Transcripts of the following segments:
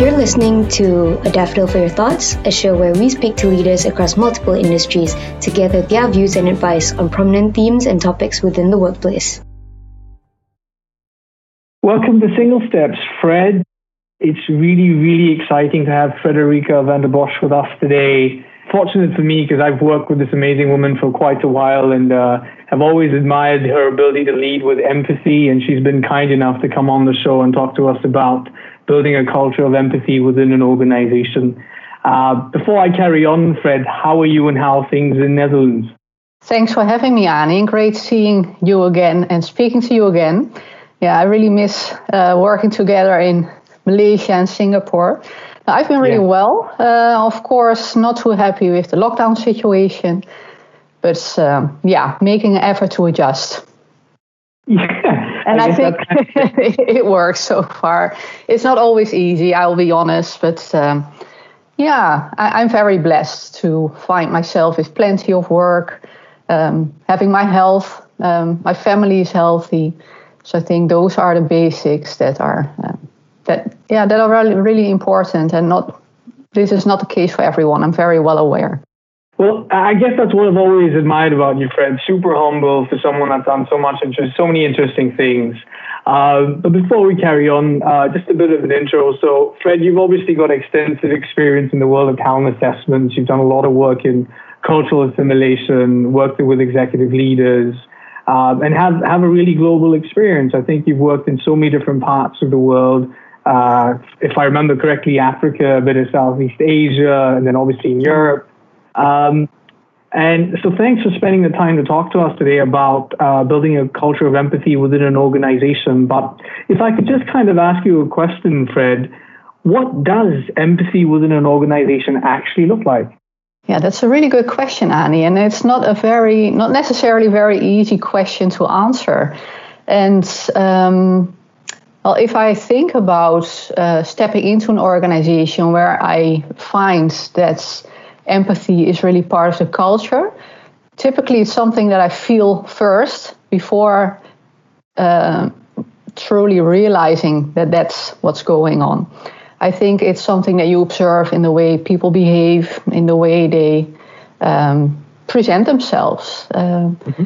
You're listening to A Daffodil for Your Thoughts, a show where we speak to leaders across multiple industries to gather their views and advice on prominent themes and topics within the workplace. Welcome to Single Steps, Fred. It's really, really exciting to have Frederica van der Bosch with us today. Fortunate for me because I've worked with this amazing woman for quite a while and uh, have always admired her ability to lead with empathy. And she's been kind enough to come on the show and talk to us about building a culture of empathy within an organization. Uh, before I carry on, Fred, how are you and how are things in the Netherlands? Thanks for having me, Annie. Great seeing you again and speaking to you again. Yeah, I really miss uh, working together in Malaysia and Singapore. I've been really yeah. well. Uh, of course, not too happy with the lockdown situation, but um, yeah, making an effort to adjust. Yeah, and I, I think it works so far. It's not always easy, I'll be honest, but um, yeah, I, am very blessed to find myself with plenty of work, um, having my health, um, my family is healthy. So I think those are the basics that are uh, that yeah that are really really important and not this is not the case for everyone i'm very well aware well i guess that's what i've always admired about you fred super humble for someone that's done so much interest so many interesting things uh, but before we carry on, uh, just a bit of an intro. So, Fred, you've obviously got extensive experience in the world of talent assessments. You've done a lot of work in cultural assimilation, worked with executive leaders, um, and have, have a really global experience. I think you've worked in so many different parts of the world uh, if I remember correctly, Africa, a bit of Southeast Asia, and then obviously in Europe. Um, and so, thanks for spending the time to talk to us today about uh, building a culture of empathy within an organization. But if I could just kind of ask you a question, Fred, what does empathy within an organization actually look like? Yeah, that's a really good question, Annie, and it's not a very, not necessarily very easy question to answer. And um, well, if I think about uh, stepping into an organization where I find that empathy is really part of the culture, typically it's something that I feel first before uh, truly realizing that that's what's going on. I think it's something that you observe in the way people behave, in the way they um, present themselves. Uh, mm-hmm.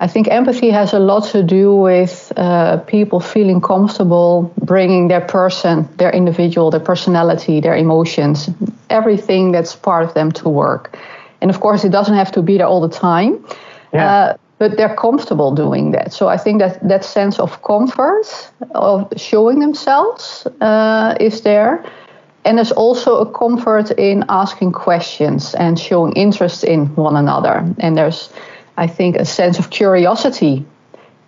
I think empathy has a lot to do with uh, people feeling comfortable bringing their person, their individual, their personality, their emotions, everything that's part of them to work. And of course, it doesn't have to be there all the time, yeah. uh, but they're comfortable doing that. So I think that that sense of comfort, of showing themselves, uh, is there. And there's also a comfort in asking questions and showing interest in one another. And there's I think, a sense of curiosity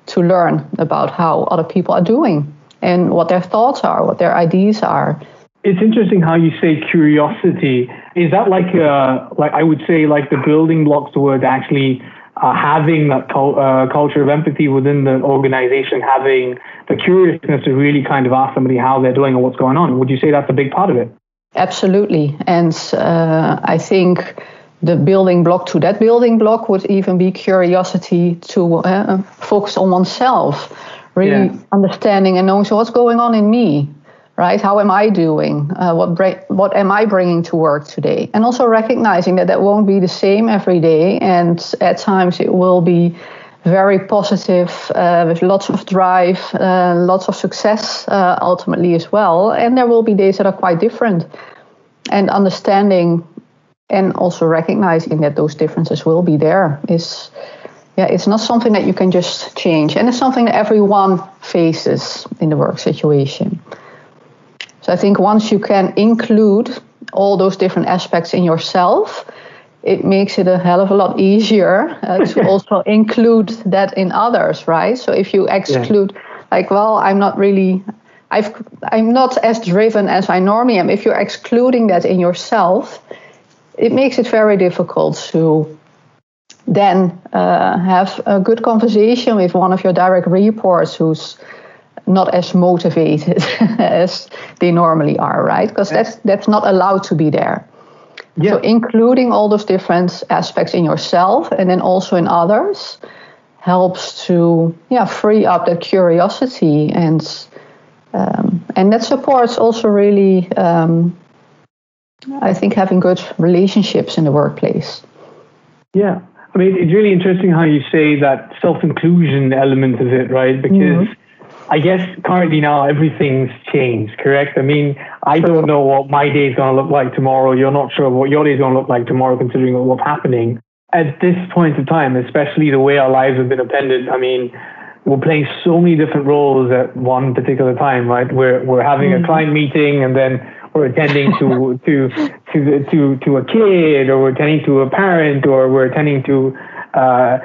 to learn about how other people are doing and what their thoughts are, what their ideas are. It's interesting how you say curiosity. Is that like, uh, like I would say, like the building blocks towards actually uh, having that cul- uh, culture of empathy within the organization, having the curiousness to really kind of ask somebody how they're doing or what's going on? Would you say that's a big part of it? Absolutely, and uh, I think the building block to that building block would even be curiosity to uh, focus on oneself, really yeah. understanding and knowing so what's going on in me, right? How am I doing? Uh, what bra- what am I bringing to work today? And also recognizing that that won't be the same every day, and at times it will be very positive uh, with lots of drive, uh, lots of success uh, ultimately as well. And there will be days that are quite different. And understanding and also recognizing that those differences will be there is yeah it's not something that you can just change. And it's something that everyone faces in the work situation. So i think once you can include all those different aspects in yourself it makes it a hell of a lot easier uh, to also include that in others right? So if you exclude yeah. like well i'm not really I've, i'm not as driven as i normally am. If you're excluding that in yourself it makes it very difficult to then uh, have a good conversation with one of your direct reports who's not as motivated as they normally are, right? Because that's that's not allowed to be there. Yeah. So including all those different aspects in yourself and then also in others helps to yeah free up that curiosity and Um, and that supports also really, um, I think, having good relationships in the workplace. Yeah. I mean, it's really interesting how you say that self inclusion element of it, right? Because mm-hmm. I guess currently now everything's changed, correct? I mean, I don't know what my day is going to look like tomorrow. You're not sure what your day is going to look like tomorrow, considering what's happening. At this point of time, especially the way our lives have been appended, I mean, we're playing so many different roles at one particular time, right? We're, we're having mm-hmm. a client meeting and then we're attending to to to to to a kid, or we're attending to a parent, or we're attending to uh,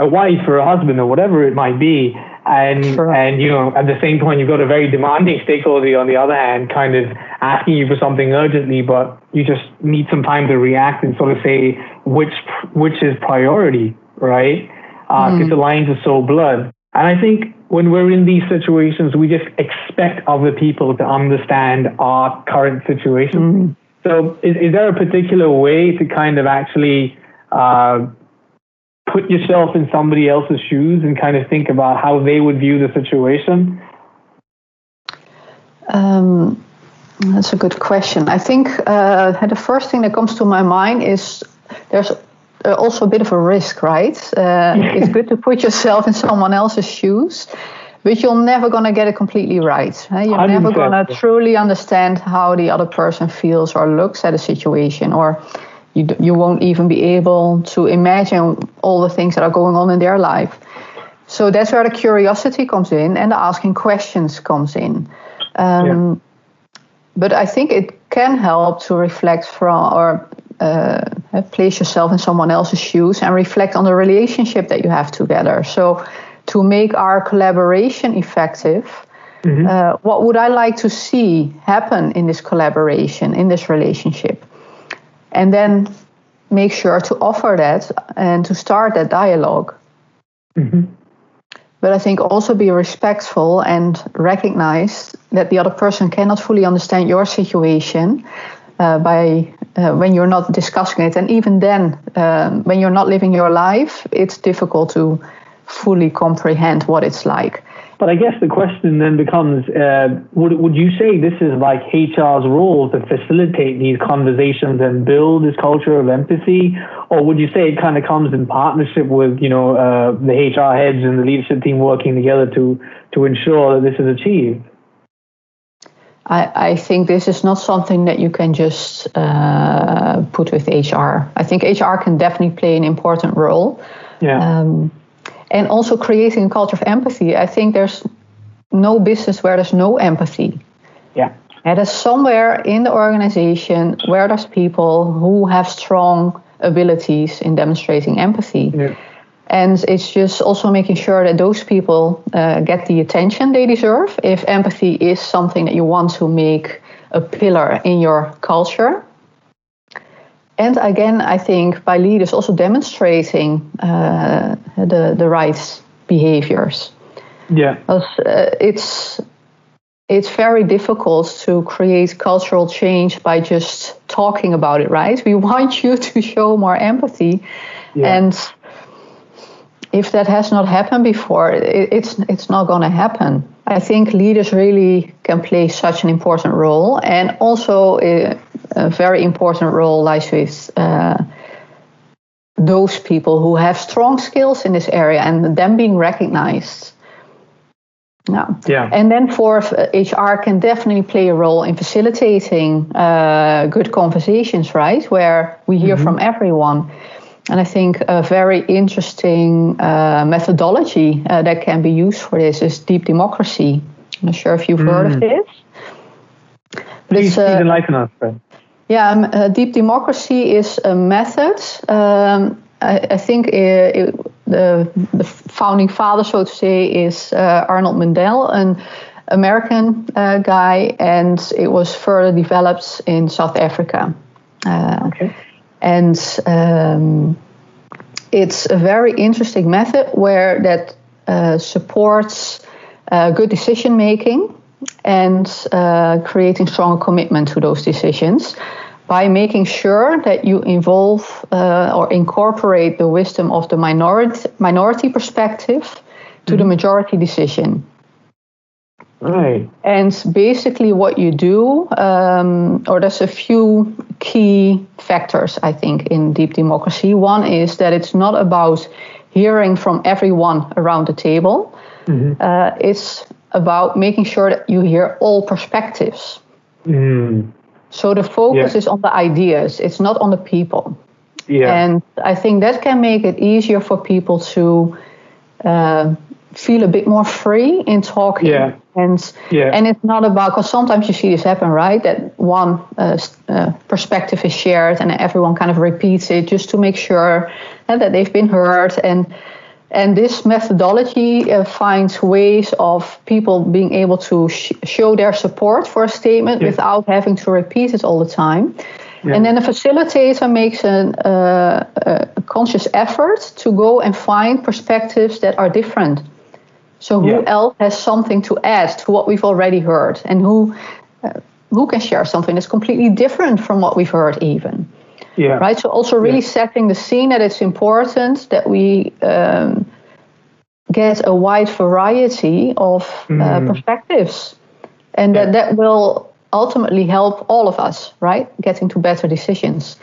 a wife or a husband, or whatever it might be. And sure. and you know, at the same point, you've got a very demanding stakeholder on the other hand, kind of asking you for something urgently, but you just need some time to react and sort of say which which is priority, right? Because uh, mm. the lines are so blurred. And I think when we're in these situations, we just expect other people to understand our current situation. Mm-hmm. So, is, is there a particular way to kind of actually uh, put yourself in somebody else's shoes and kind of think about how they would view the situation? Um, that's a good question. I think uh, the first thing that comes to my mind is there's also a bit of a risk, right? Uh, it's good to put yourself in someone else's shoes, but you're never going to get it completely right. You're never going to truly understand how the other person feels or looks at a situation, or you, you won't even be able to imagine all the things that are going on in their life. So that's where the curiosity comes in and the asking questions comes in. Um, yeah. But I think it can help to reflect from or uh, place yourself in someone else's shoes and reflect on the relationship that you have together. So, to make our collaboration effective, mm-hmm. uh, what would I like to see happen in this collaboration, in this relationship? And then make sure to offer that and to start that dialog mm-hmm. But I think also be respectful and recognize that the other person cannot fully understand your situation uh, by uh, when you're not discussing it. And even then, um, when you're not living your life, it's difficult to fully comprehend what it's like. But I guess the question then becomes uh, would, would you say this is like HR's role to facilitate these conversations and build this culture of empathy? Or would you say it kind of comes in partnership with, you know, uh, the HR heads and the leadership team working together to, to ensure that this is achieved? I, I think this is not something that you can just uh, put with HR. I think HR can definitely play an important role. Yeah. Um, and also creating a culture of empathy. I think there's no business where there's no empathy. Yeah. And there's somewhere in the organization where there's people who have strong abilities in demonstrating empathy. Yeah. And it's just also making sure that those people uh, get the attention they deserve. If empathy is something that you want to make a pillar in your culture. And again, I think by leaders also demonstrating uh, the, the right behaviors. Yeah. Because, uh, it's it's very difficult to create cultural change by just talking about it, right? We want you to show more empathy. Yeah. And if that has not happened before, it, it's it's not going to happen. I think leaders really can play such an important role, and also a, uh, a very important role lies with uh, those people who have strong skills in this area and them being recognized. Yeah. yeah. And then for HR can definitely play a role in facilitating uh, good conversations, right? Where we hear mm-hmm. from everyone. And I think a very interesting uh, methodology uh, that can be used for this is deep democracy. I'm not sure if you've mm. heard of mm. this. But Please, uh, enlighten us. Yeah, um, uh, deep democracy is a method. Um, I, I, think it, it, the, the founding father, so to say, is uh, Arnold Mindell, an American uh, guy, and it was further developed in South Africa. okay and um, it's a very interesting method where that uh, supports uh, good decision making and uh, creating strong commitment to those decisions by making sure that you involve uh, or incorporate the wisdom of the minority minority perspective to mm-hmm. the majority decision. Right. And basically, what you do, um, or there's a few key factors, I think, in deep democracy. One is that it's not about hearing from everyone around the table, mm-hmm. uh, it's about making sure that you hear all perspectives. Mm. So the focus yeah. is on the ideas, it's not on the people. Yeah. And I think that can make it easier for people to uh, feel a bit more free in talking. Yeah. And yeah. and it's not about because sometimes you see this happen, right? That one uh, uh, perspective is shared and everyone kind of repeats it just to make sure that they've been heard and. And this methodology uh, finds ways of people being able to sh- show their support for a statement yeah. without having to repeat it all the time. Yeah. And then the facilitator makes an, uh, a conscious effort to go and find perspectives that are different. So who yeah. else has something to add to what we've already heard, and who uh, who can share something that's completely different from what we've heard, even. Yeah. Right. So also really yeah. setting the scene that it's important that we um, get a wide variety of mm. uh, mm-hmm. perspectives, and that that will ultimately help all of us, right, getting to better decisions.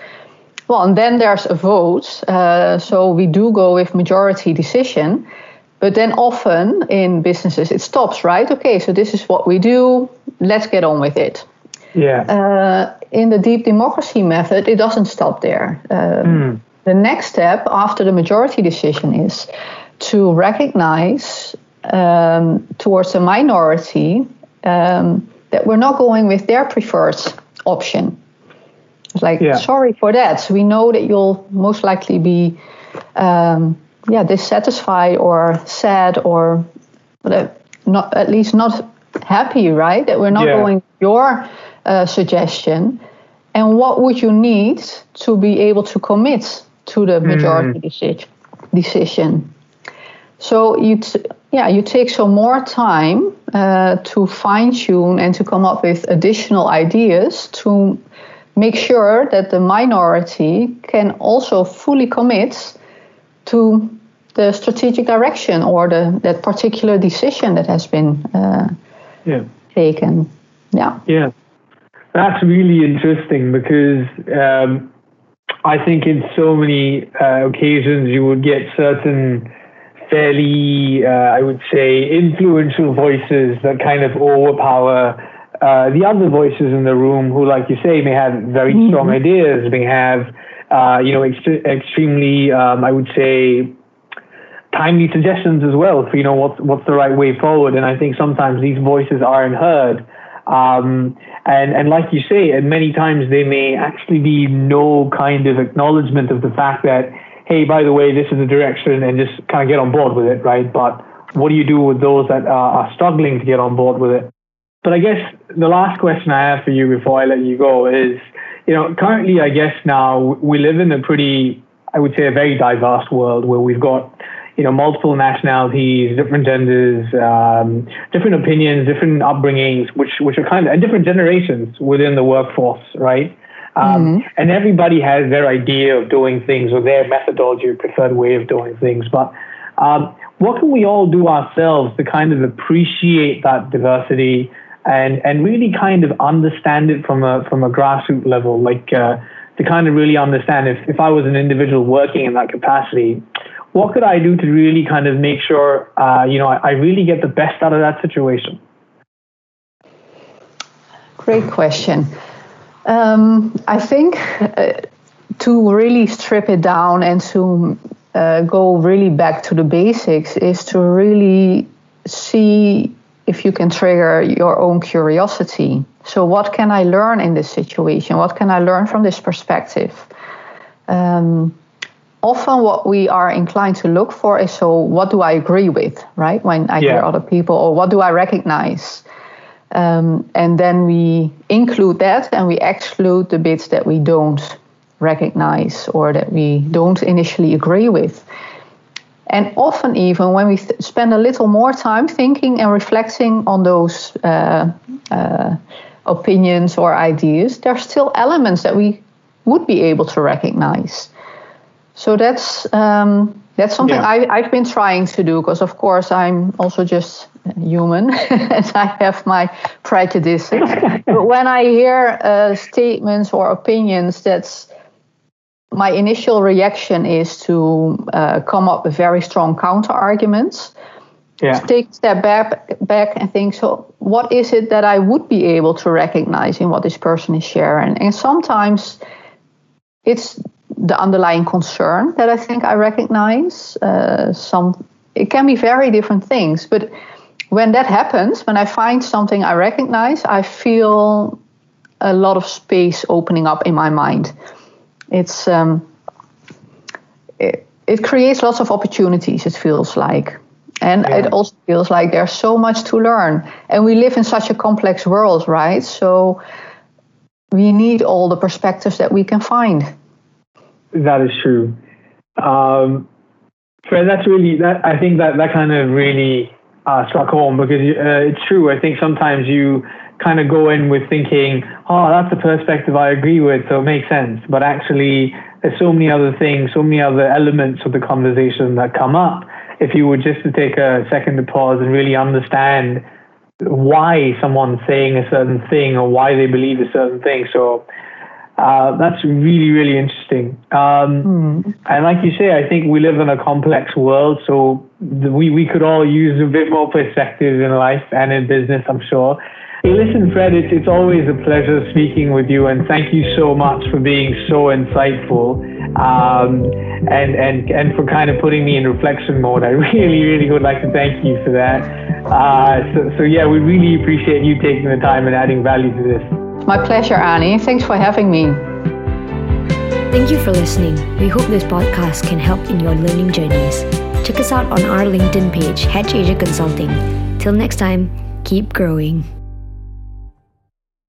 Well, and then there's a vote. Uh, so we do go with majority decision. But then often in businesses it stops, right? Okay, so this is what we do. Let's get on with it. Yeah. Uh, in the deep democracy method, it doesn't stop there. mm. The next step after the majority decision is to recognize um, towards the minority um, that we're not going with their preferred option. It's like, yeah. sorry for that. So We know that you'll most likely be, um, yeah, dissatisfied or sad or not at least not happy, right? That we're not yeah. going your uh, suggestion. And what would you need to be able to commit to the majority mm. decision? So you, t- yeah, you take some more time uh, to fine tune and to come up with additional ideas to make sure that the minority can also fully commit to the strategic direction or the that particular decision that has been uh, yeah. taken. Yeah. Yeah. That's really interesting because um, I think in so many uh, occasions you would get certain fairly, uh, I would say, influential voices that kind of overpower uh, the other voices in the room who, like you say, may have very mm-hmm. strong ideas, may have, uh, you know, ext- extremely, um, I would say, timely suggestions as well for, you know, what's, what's the right way forward. And I think sometimes these voices aren't heard. Um, and, and like you say, and many times they may actually be no kind of acknowledgement of the fact that hey, by the way, this is the direction, and just kind of get on board with it, right? But what do you do with those that are, are struggling to get on board with it? But I guess the last question I have for you before I let you go is, you know, currently, I guess now we live in a pretty, I would say, a very diverse world where we've got, you know, multiple nationalities, different genders, um, different opinions, different upbringings, which which are kind of and different generations within the workforce, right? Um, mm-hmm. And everybody has their idea of doing things or their methodology or preferred way of doing things. But um, what can we all do ourselves to kind of appreciate that diversity and, and really kind of understand it from a, from a grassroots level? Like uh, to kind of really understand if, if I was an individual working in that capacity, what could I do to really kind of make sure, uh, you know, I, I really get the best out of that situation? Great question. Um, I think uh, to really strip it down and to uh, go really back to the basics is to really see if you can trigger your own curiosity. So, what can I learn in this situation? What can I learn from this perspective? Um, often, what we are inclined to look for is so, what do I agree with, right? When I yeah. hear other people, or what do I recognize? Um, and then we include that and we exclude the bits that we don't recognize or that we don't initially agree with. And often, even when we th- spend a little more time thinking and reflecting on those uh, uh, opinions or ideas, there are still elements that we would be able to recognize. So that's um, that's something yeah. I, I've been trying to do because, of course, I'm also just human, and I have my prejudices. but when I hear uh, statements or opinions that's my initial reaction is to uh, come up with very strong counter arguments. Yeah. Take a step back, back and think. So, what is it that I would be able to recognize in what this person is sharing? And sometimes it's the underlying concern that I think I recognize. Uh, some it can be very different things, but when that happens, when I find something I recognize, I feel a lot of space opening up in my mind it's um, it, it creates lots of opportunities. It feels like. And yeah. it also feels like there's so much to learn. And we live in such a complex world, right? So we need all the perspectives that we can find. That is true. Um, Fred, that's really, that, I think that, that kind of really uh, struck home because uh, it's true. I think sometimes you kind of go in with thinking, oh, that's a perspective I agree with, so it makes sense. But actually, there's so many other things, so many other elements of the conversation that come up. If you were just to take a second to pause and really understand why someone's saying a certain thing or why they believe a certain thing. So uh, that's really, really interesting. Um, mm. And like you say, I think we live in a complex world, so we, we could all use a bit more perspective in life and in business, I'm sure. Hey, listen, Fred, it's, it's always a pleasure speaking with you, and thank you so much for being so insightful um, and, and, and for kind of putting me in reflection mode. I really, really would like to thank you for that. Uh, so, so, yeah, we really appreciate you taking the time and adding value to this. My pleasure, Annie. Thanks for having me. Thank you for listening. We hope this podcast can help in your learning journeys. Check us out on our LinkedIn page, Hatch Asia Consulting. Till next time, keep growing.